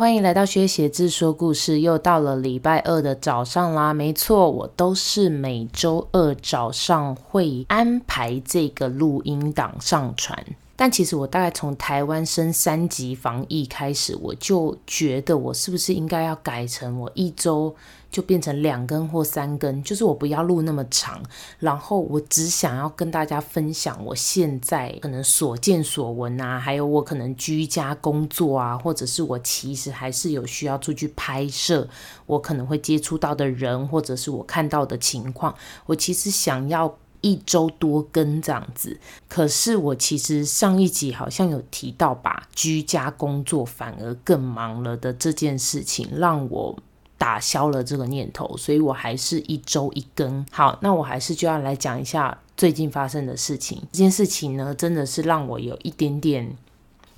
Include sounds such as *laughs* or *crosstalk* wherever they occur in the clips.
欢迎来到学写字说故事。又到了礼拜二的早上啦，没错，我都是每周二早上会安排这个录音档上传。但其实我大概从台湾升三级防疫开始，我就觉得我是不是应该要改成我一周就变成两更或三更，就是我不要录那么长，然后我只想要跟大家分享我现在可能所见所闻啊，还有我可能居家工作啊，或者是我其实还是有需要出去拍摄，我可能会接触到的人，或者是我看到的情况，我其实想要。一周多更这样子，可是我其实上一集好像有提到吧，居家工作反而更忙了的这件事情，让我打消了这个念头，所以我还是一周一更。好，那我还是就要来讲一下最近发生的事情。这件事情呢，真的是让我有一点点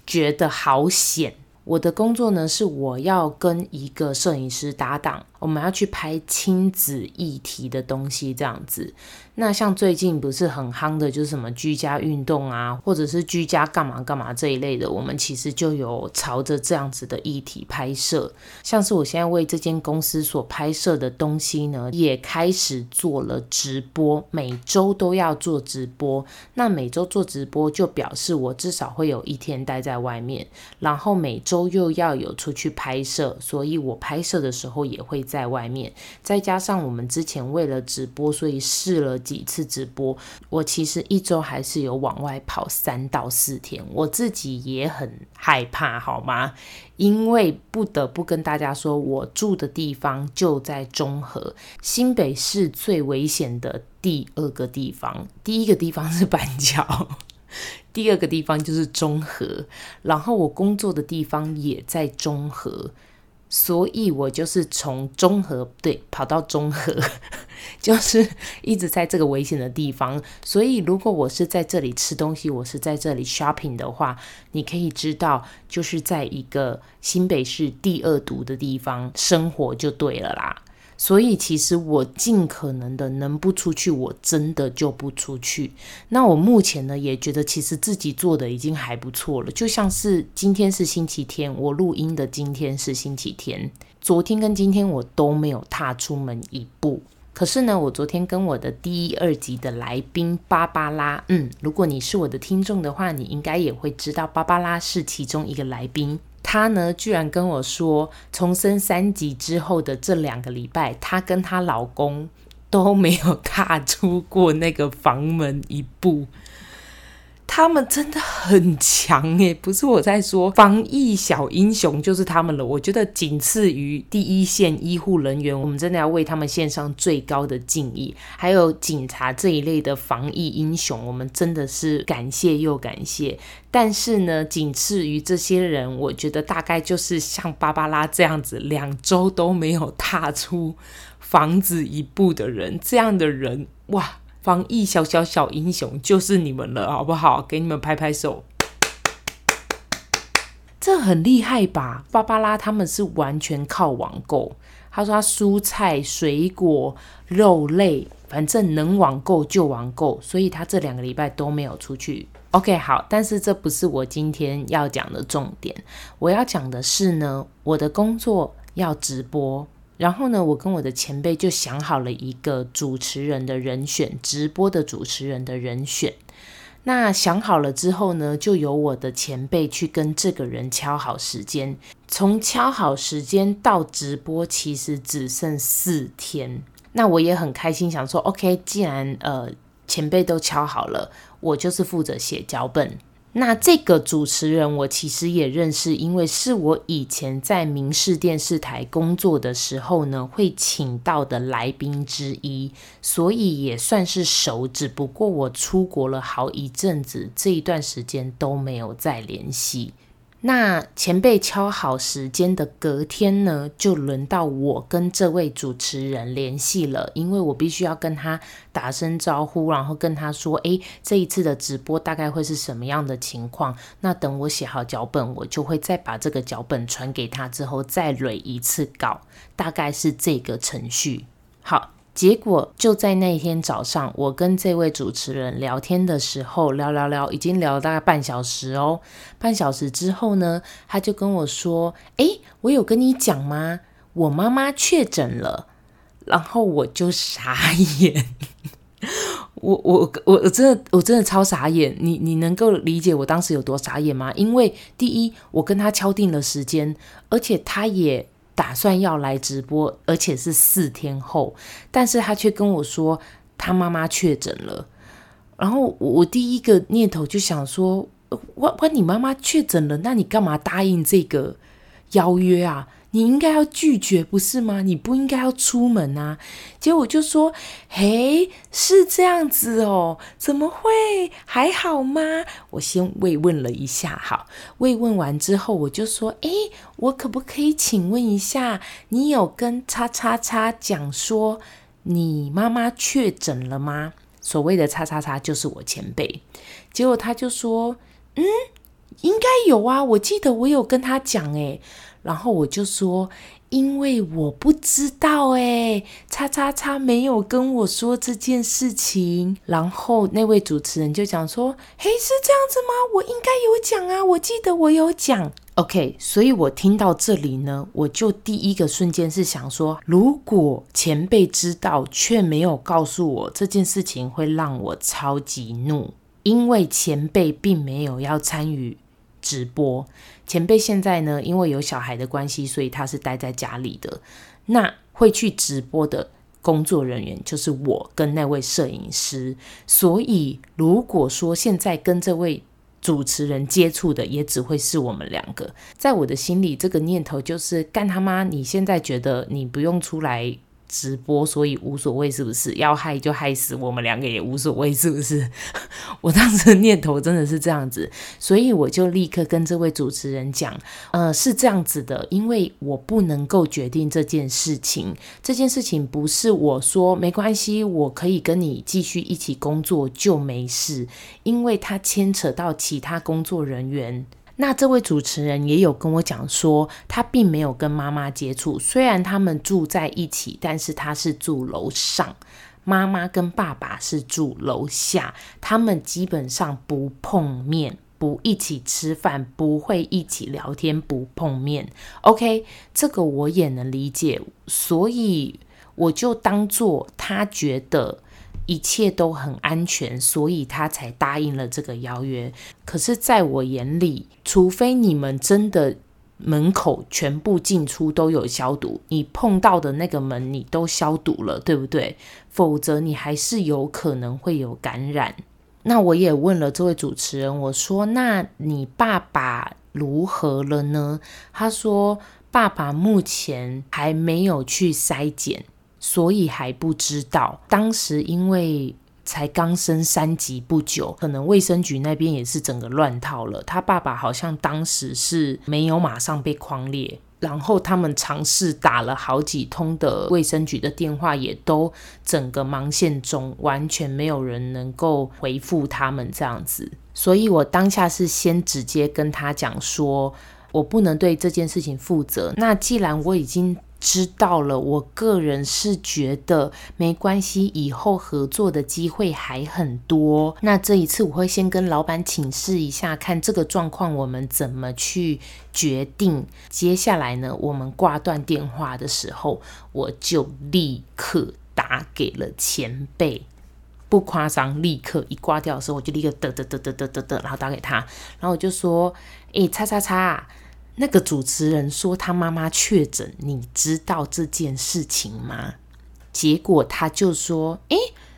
觉得好险。我的工作呢，是我要跟一个摄影师搭档，我们要去拍亲子议题的东西，这样子。那像最近不是很夯的，就是什么居家运动啊，或者是居家干嘛干嘛这一类的，我们其实就有朝着这样子的议题拍摄。像是我现在为这间公司所拍摄的东西呢，也开始做了直播，每周都要做直播。那每周做直播就表示我至少会有一天待在外面，然后每周又要有出去拍摄，所以我拍摄的时候也会在外面。再加上我们之前为了直播，所以试了。几次直播，我其实一周还是有往外跑三到四天，我自己也很害怕，好吗？因为不得不跟大家说，我住的地方就在中和，新北市最危险的第二个地方，第一个地方是板桥，*laughs* 第二个地方就是中和，然后我工作的地方也在中和。所以我就是从中和对跑到中和，*laughs* 就是一直在这个危险的地方。所以如果我是在这里吃东西，我是在这里 shopping 的话，你可以知道，就是在一个新北市第二毒的地方生活就对了啦。所以其实我尽可能的能不出去，我真的就不出去。那我目前呢，也觉得其实自己做的已经还不错了。就像是今天是星期天，我录音的今天是星期天，昨天跟今天我都没有踏出门一步。可是呢，我昨天跟我的第一、二集的来宾芭芭拉，嗯，如果你是我的听众的话，你应该也会知道芭芭拉是其中一个来宾。她呢，居然跟我说，从升三级之后的这两个礼拜，她跟她老公都没有踏出过那个房门一步。他们真的很强耶，*laughs* 不是我在说，防疫小英雄就是他们了。我觉得仅次于第一线医护人员，我们真的要为他们献上最高的敬意。还有警察这一类的防疫英雄，我们真的是感谢又感谢。但是呢，仅次于这些人，我觉得大概就是像芭芭拉这样子，两周都没有踏出房子一步的人，这样的人，哇！防疫小小小英雄就是你们了，好不好？给你们拍拍手，这很厉害吧？芭芭拉他们是完全靠网购。他说他蔬菜、水果、肉类，反正能网购就网购，所以他这两个礼拜都没有出去。OK，好，但是这不是我今天要讲的重点。我要讲的是呢，我的工作要直播。然后呢，我跟我的前辈就想好了一个主持人的人选，直播的主持人的人选。那想好了之后呢，就由我的前辈去跟这个人敲好时间。从敲好时间到直播，其实只剩四天。那我也很开心，想说，OK，既然呃前辈都敲好了，我就是负责写脚本。那这个主持人我其实也认识，因为是我以前在民视电视台工作的时候呢，会请到的来宾之一，所以也算是熟。只不过我出国了好一阵子，这一段时间都没有再联系。那前辈敲好时间的隔天呢，就轮到我跟这位主持人联系了，因为我必须要跟他打声招呼，然后跟他说：“诶，这一次的直播大概会是什么样的情况？”那等我写好脚本，我就会再把这个脚本传给他，之后再捋一次稿，大概是这个程序。好，结果就在那天早上，我跟这位主持人聊天的时候，聊聊聊，已经聊了大概半小时哦。半小时之后呢，他就跟我说：“诶，我有跟你讲吗？我妈妈确诊了。”然后我就傻眼。*laughs* 我我我真的我真的超傻眼，你你能够理解我当时有多傻眼吗？因为第一，我跟他敲定了时间，而且他也打算要来直播，而且是四天后，但是他却跟我说他妈妈确诊了，然后我第一个念头就想说，万万你妈妈确诊了，那你干嘛答应这个邀约啊？你应该要拒绝，不是吗？你不应该要出门啊！结果就说：“嘿，是这样子哦，怎么会？还好吗？”我先慰问了一下，好，慰问完之后，我就说：“诶，我可不可以请问一下，你有跟叉叉叉讲说你妈妈确诊了吗？”所谓的叉叉叉就是我前辈。结果他就说：“嗯，应该有啊，我记得我有跟他讲，诶。”然后我就说，因为我不知道诶，叉叉叉没有跟我说这件事情。然后那位主持人就讲说，嘿，是这样子吗？我应该有讲啊，我记得我有讲。OK，所以我听到这里呢，我就第一个瞬间是想说，如果前辈知道却没有告诉我这件事情，会让我超级怒，因为前辈并没有要参与直播。前辈现在呢，因为有小孩的关系，所以他是待在家里的。那会去直播的工作人员就是我跟那位摄影师。所以如果说现在跟这位主持人接触的，也只会是我们两个。在我的心里，这个念头就是干他妈！你现在觉得你不用出来直播，所以无所谓，是不是？要害就害死我们两个也无所谓，是不是？*laughs* 我当时念头真的是这样子，所以我就立刻跟这位主持人讲，呃，是这样子的，因为我不能够决定这件事情，这件事情不是我说没关系，我可以跟你继续一起工作就没事，因为它牵扯到其他工作人员。那这位主持人也有跟我讲说，他并没有跟妈妈接触，虽然他们住在一起，但是他是住楼上，妈妈跟爸爸是住楼下，他们基本上不碰面，不一起吃饭，不会一起聊天，不碰面。OK，这个我也能理解，所以我就当做他觉得。一切都很安全，所以他才答应了这个邀约。可是，在我眼里，除非你们真的门口全部进出都有消毒，你碰到的那个门你都消毒了，对不对？否则你还是有可能会有感染。那我也问了这位主持人，我说：“那你爸爸如何了呢？”他说：“爸爸目前还没有去筛检。”所以还不知道，当时因为才刚升三级不久，可能卫生局那边也是整个乱套了。他爸爸好像当时是没有马上被框列，然后他们尝试打了好几通的卫生局的电话，也都整个忙线中，完全没有人能够回复他们这样子。所以我当下是先直接跟他讲说，我不能对这件事情负责。那既然我已经知道了，我个人是觉得没关系，以后合作的机会还很多。那这一次我会先跟老板请示一下，看这个状况我们怎么去决定。接下来呢，我们挂断电话的时候，我就立刻打给了前辈，不夸张，立刻一挂掉的时候，我就立刻嘚嘚嘚嘚嘚嘚嘚，然后打给他，然后我就说：“诶，叉叉叉。”那个主持人说他妈妈确诊，你知道这件事情吗？结果他就说：“诶，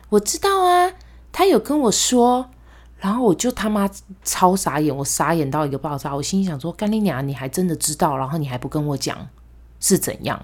我知道啊，他有跟我说。”然后我就他妈超傻眼，我傻眼到一个爆炸。我心想说：“干你娘，你还真的知道，然后你还不跟我讲是怎样？”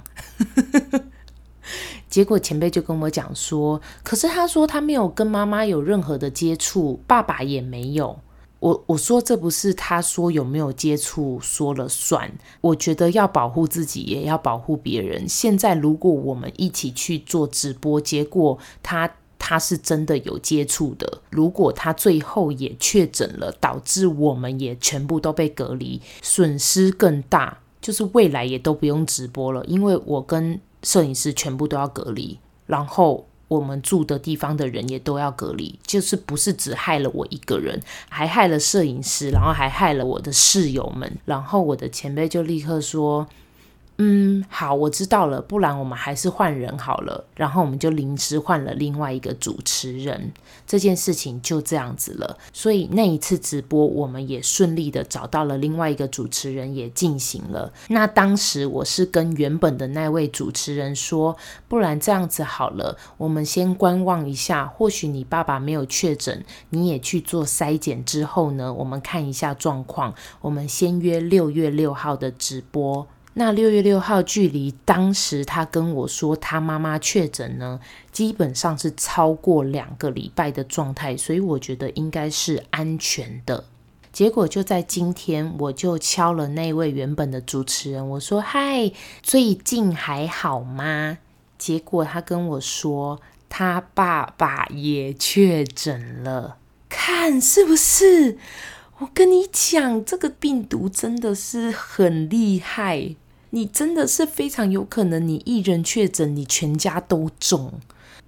*laughs* 结果前辈就跟我讲说：“可是他说他没有跟妈妈有任何的接触，爸爸也没有。”我我说这不是他说有没有接触说了算，我觉得要保护自己也要保护别人。现在如果我们一起去做直播，结果他他是真的有接触的，如果他最后也确诊了，导致我们也全部都被隔离，损失更大，就是未来也都不用直播了，因为我跟摄影师全部都要隔离。然后我们住的地方的人也都要隔离，就是不是只害了我一个人，还害了摄影师，然后还害了我的室友们。然后我的前辈就立刻说。嗯，好，我知道了。不然我们还是换人好了。然后我们就临时换了另外一个主持人，这件事情就这样子了。所以那一次直播，我们也顺利的找到了另外一个主持人，也进行了。那当时我是跟原本的那位主持人说，不然这样子好了，我们先观望一下，或许你爸爸没有确诊，你也去做筛检之后呢，我们看一下状况。我们先约六月六号的直播。那六月六号距离当时他跟我说他妈妈确诊呢，基本上是超过两个礼拜的状态，所以我觉得应该是安全的。结果就在今天，我就敲了那位原本的主持人，我说：“嗨，最近还好吗？”结果他跟我说他爸爸也确诊了，看是不是？我跟你讲，这个病毒真的是很厉害。你真的是非常有可能，你一人确诊，你全家都中。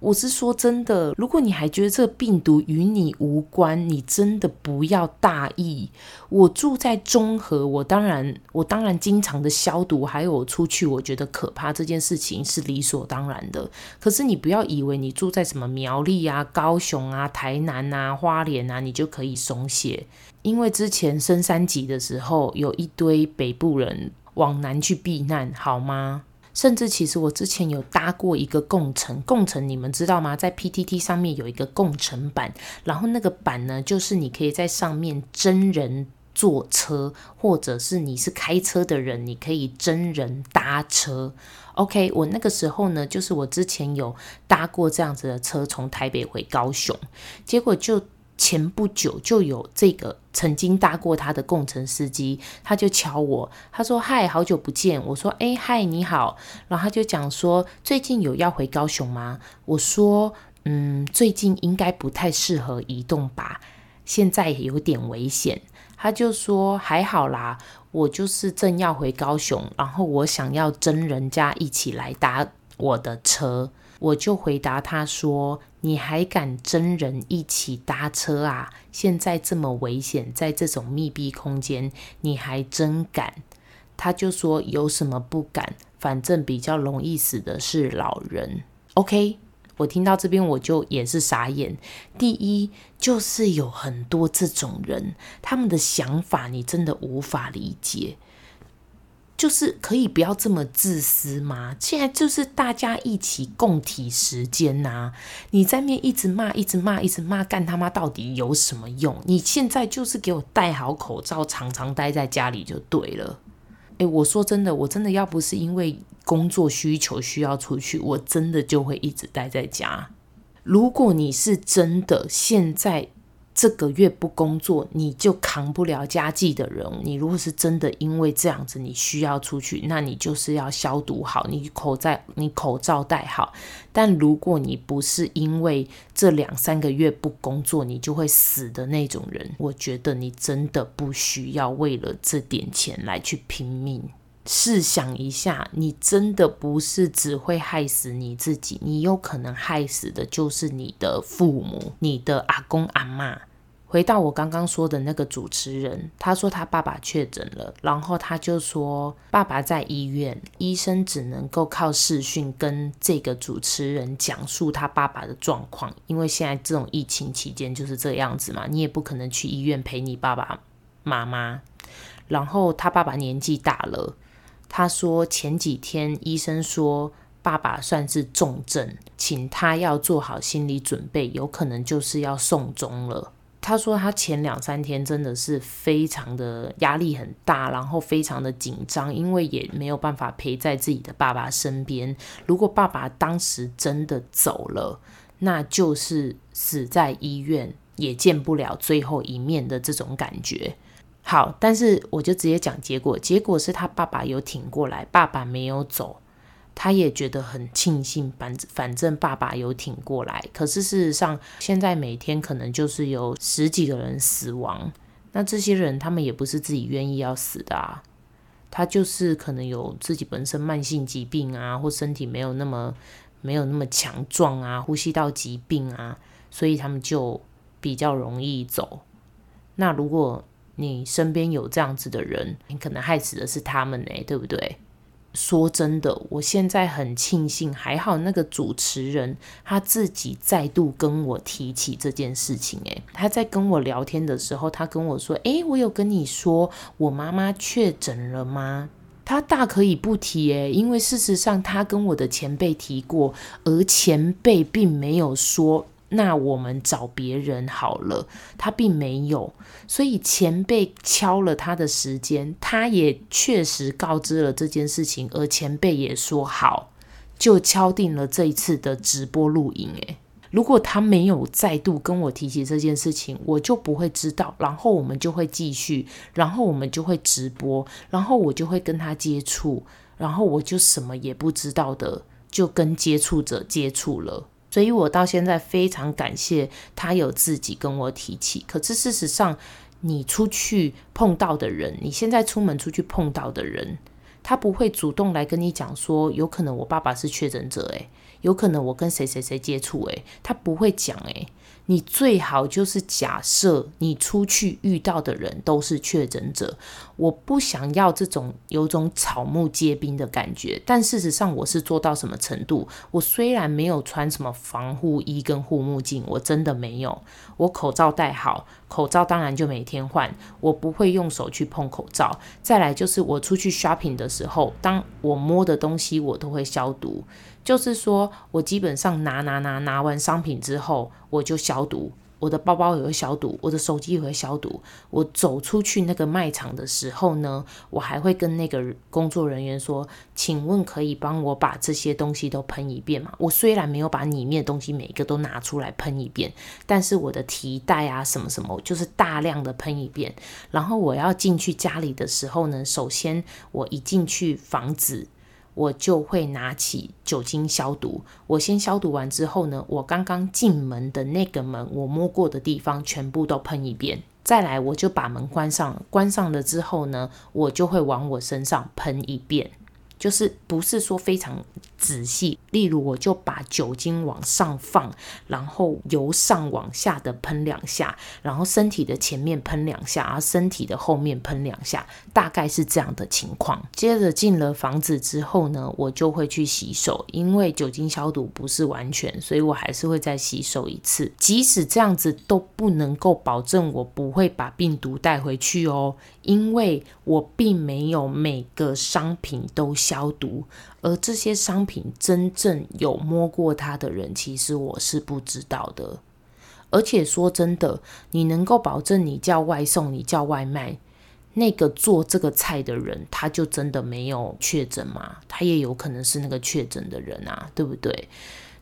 我是说真的，如果你还觉得这个病毒与你无关，你真的不要大意。我住在中和，我当然我当然经常的消毒，还有我出去，我觉得可怕这件事情是理所当然的。可是你不要以为你住在什么苗栗啊、高雄啊、台南啊、花莲啊，你就可以松懈，因为之前升三级的时候，有一堆北部人。往南去避难好吗？甚至其实我之前有搭过一个共乘，共乘你们知道吗？在 PTT 上面有一个共乘版，然后那个版呢，就是你可以在上面真人坐车，或者是你是开车的人，你可以真人搭车。OK，我那个时候呢，就是我之前有搭过这样子的车，从台北回高雄，结果就。前不久就有这个曾经搭过他的共乘司机，他就敲我，他说：“嗨，好久不见。”我说：“哎，嗨，你好。”然后他就讲说：“最近有要回高雄吗？”我说：“嗯，最近应该不太适合移动吧，现在有点危险。”他就说：“还好啦，我就是正要回高雄，然后我想要真人家一起来搭我的车。”我就回答他说：“你还敢真人一起搭车啊？现在这么危险，在这种密闭空间，你还真敢？”他就说：“有什么不敢？反正比较容易死的是老人。”OK，我听到这边我就也是傻眼。第一，就是有很多这种人，他们的想法你真的无法理解。就是可以不要这么自私吗？现在就是大家一起共体时间呐、你在那边一直骂，一直骂，一直骂，干他妈到底有什么用？你现在就是给我戴好口罩，常常待在家里就对了。诶，我说真的，我真的要不是因为工作需求需要出去，我真的就会一直待在家。如果你是真的现在。这个月不工作，你就扛不了家计的人。你如果是真的因为这样子，你需要出去，那你就是要消毒好，你口罩你口罩戴好。但如果你不是因为这两三个月不工作，你就会死的那种人，我觉得你真的不需要为了这点钱来去拼命。试想一下，你真的不是只会害死你自己，你有可能害死的就是你的父母、你的阿公阿嬷。回到我刚刚说的那个主持人，他说他爸爸确诊了，然后他就说爸爸在医院，医生只能够靠视讯跟这个主持人讲述他爸爸的状况，因为现在这种疫情期间就是这样子嘛，你也不可能去医院陪你爸爸妈妈，然后他爸爸年纪大了。他说前几天医生说爸爸算是重症，请他要做好心理准备，有可能就是要送终了。他说他前两三天真的是非常的压力很大，然后非常的紧张，因为也没有办法陪在自己的爸爸身边。如果爸爸当时真的走了，那就是死在医院，也见不了最后一面的这种感觉。好，但是我就直接讲结果。结果是他爸爸有挺过来，爸爸没有走，他也觉得很庆幸。反反正爸爸有挺过来。可是事实上，现在每天可能就是有十几个人死亡。那这些人他们也不是自己愿意要死的啊，他就是可能有自己本身慢性疾病啊，或身体没有那么没有那么强壮啊，呼吸道疾病啊，所以他们就比较容易走。那如果你身边有这样子的人，你可能害死的是他们呢，对不对？说真的，我现在很庆幸，还好那个主持人他自己再度跟我提起这件事情。诶，他在跟我聊天的时候，他跟我说：“诶，我有跟你说我妈妈确诊了吗？”他大可以不提，诶，因为事实上他跟我的前辈提过，而前辈并没有说。那我们找别人好了，他并没有，所以前辈敲了他的时间，他也确实告知了这件事情，而前辈也说好，就敲定了这一次的直播录影。诶，如果他没有再度跟我提起这件事情，我就不会知道，然后我们就会继续，然后我们就会直播，然后我就会跟他接触，然后我就什么也不知道的，就跟接触者接触了。所以我到现在非常感谢他有自己跟我提起。可是事实上，你出去碰到的人，你现在出门出去碰到的人，他不会主动来跟你讲说，有可能我爸爸是确诊者，诶，有可能我跟谁谁谁接触，诶，他不会讲，诶。你最好就是假设你出去遇到的人都是确诊者，我不想要这种有种草木皆兵的感觉。但事实上，我是做到什么程度？我虽然没有穿什么防护衣跟护目镜，我真的没有。我口罩戴好，口罩当然就每天换。我不会用手去碰口罩。再来就是我出去 shopping 的时候，当我摸的东西，我都会消毒。就是说，我基本上拿拿拿拿完商品之后，我就消毒。我的包包也会消毒，我的手机也会消毒。我走出去那个卖场的时候呢，我还会跟那个工作人员说：“请问可以帮我把这些东西都喷一遍吗？”我虽然没有把里面的东西每一个都拿出来喷一遍，但是我的提袋啊什么什么，就是大量的喷一遍。然后我要进去家里的时候呢，首先我一进去房子。我就会拿起酒精消毒。我先消毒完之后呢，我刚刚进门的那个门，我摸过的地方全部都喷一遍。再来，我就把门关上。关上了之后呢，我就会往我身上喷一遍。就是不是说非常仔细，例如我就把酒精往上放，然后由上往下的喷两下，然后身体的前面喷两下，然后身体的后面喷两下，大概是这样的情况。接着进了房子之后呢，我就会去洗手，因为酒精消毒不是完全，所以我还是会再洗手一次。即使这样子都不能够保证我不会把病毒带回去哦，因为我并没有每个商品都消。消毒，而这些商品真正有摸过它的人，其实我是不知道的。而且说真的，你能够保证你叫外送、你叫外卖，那个做这个菜的人，他就真的没有确诊吗？他也有可能是那个确诊的人啊，对不对？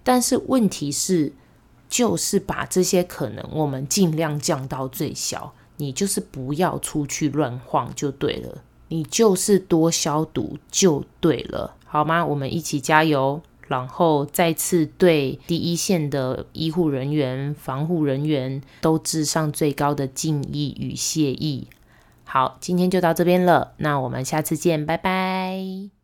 但是问题是，就是把这些可能，我们尽量降到最小。你就是不要出去乱晃就对了。你就是多消毒就对了，好吗？我们一起加油，然后再次对第一线的医护人员、防护人员都致上最高的敬意与谢意。好，今天就到这边了，那我们下次见，拜拜。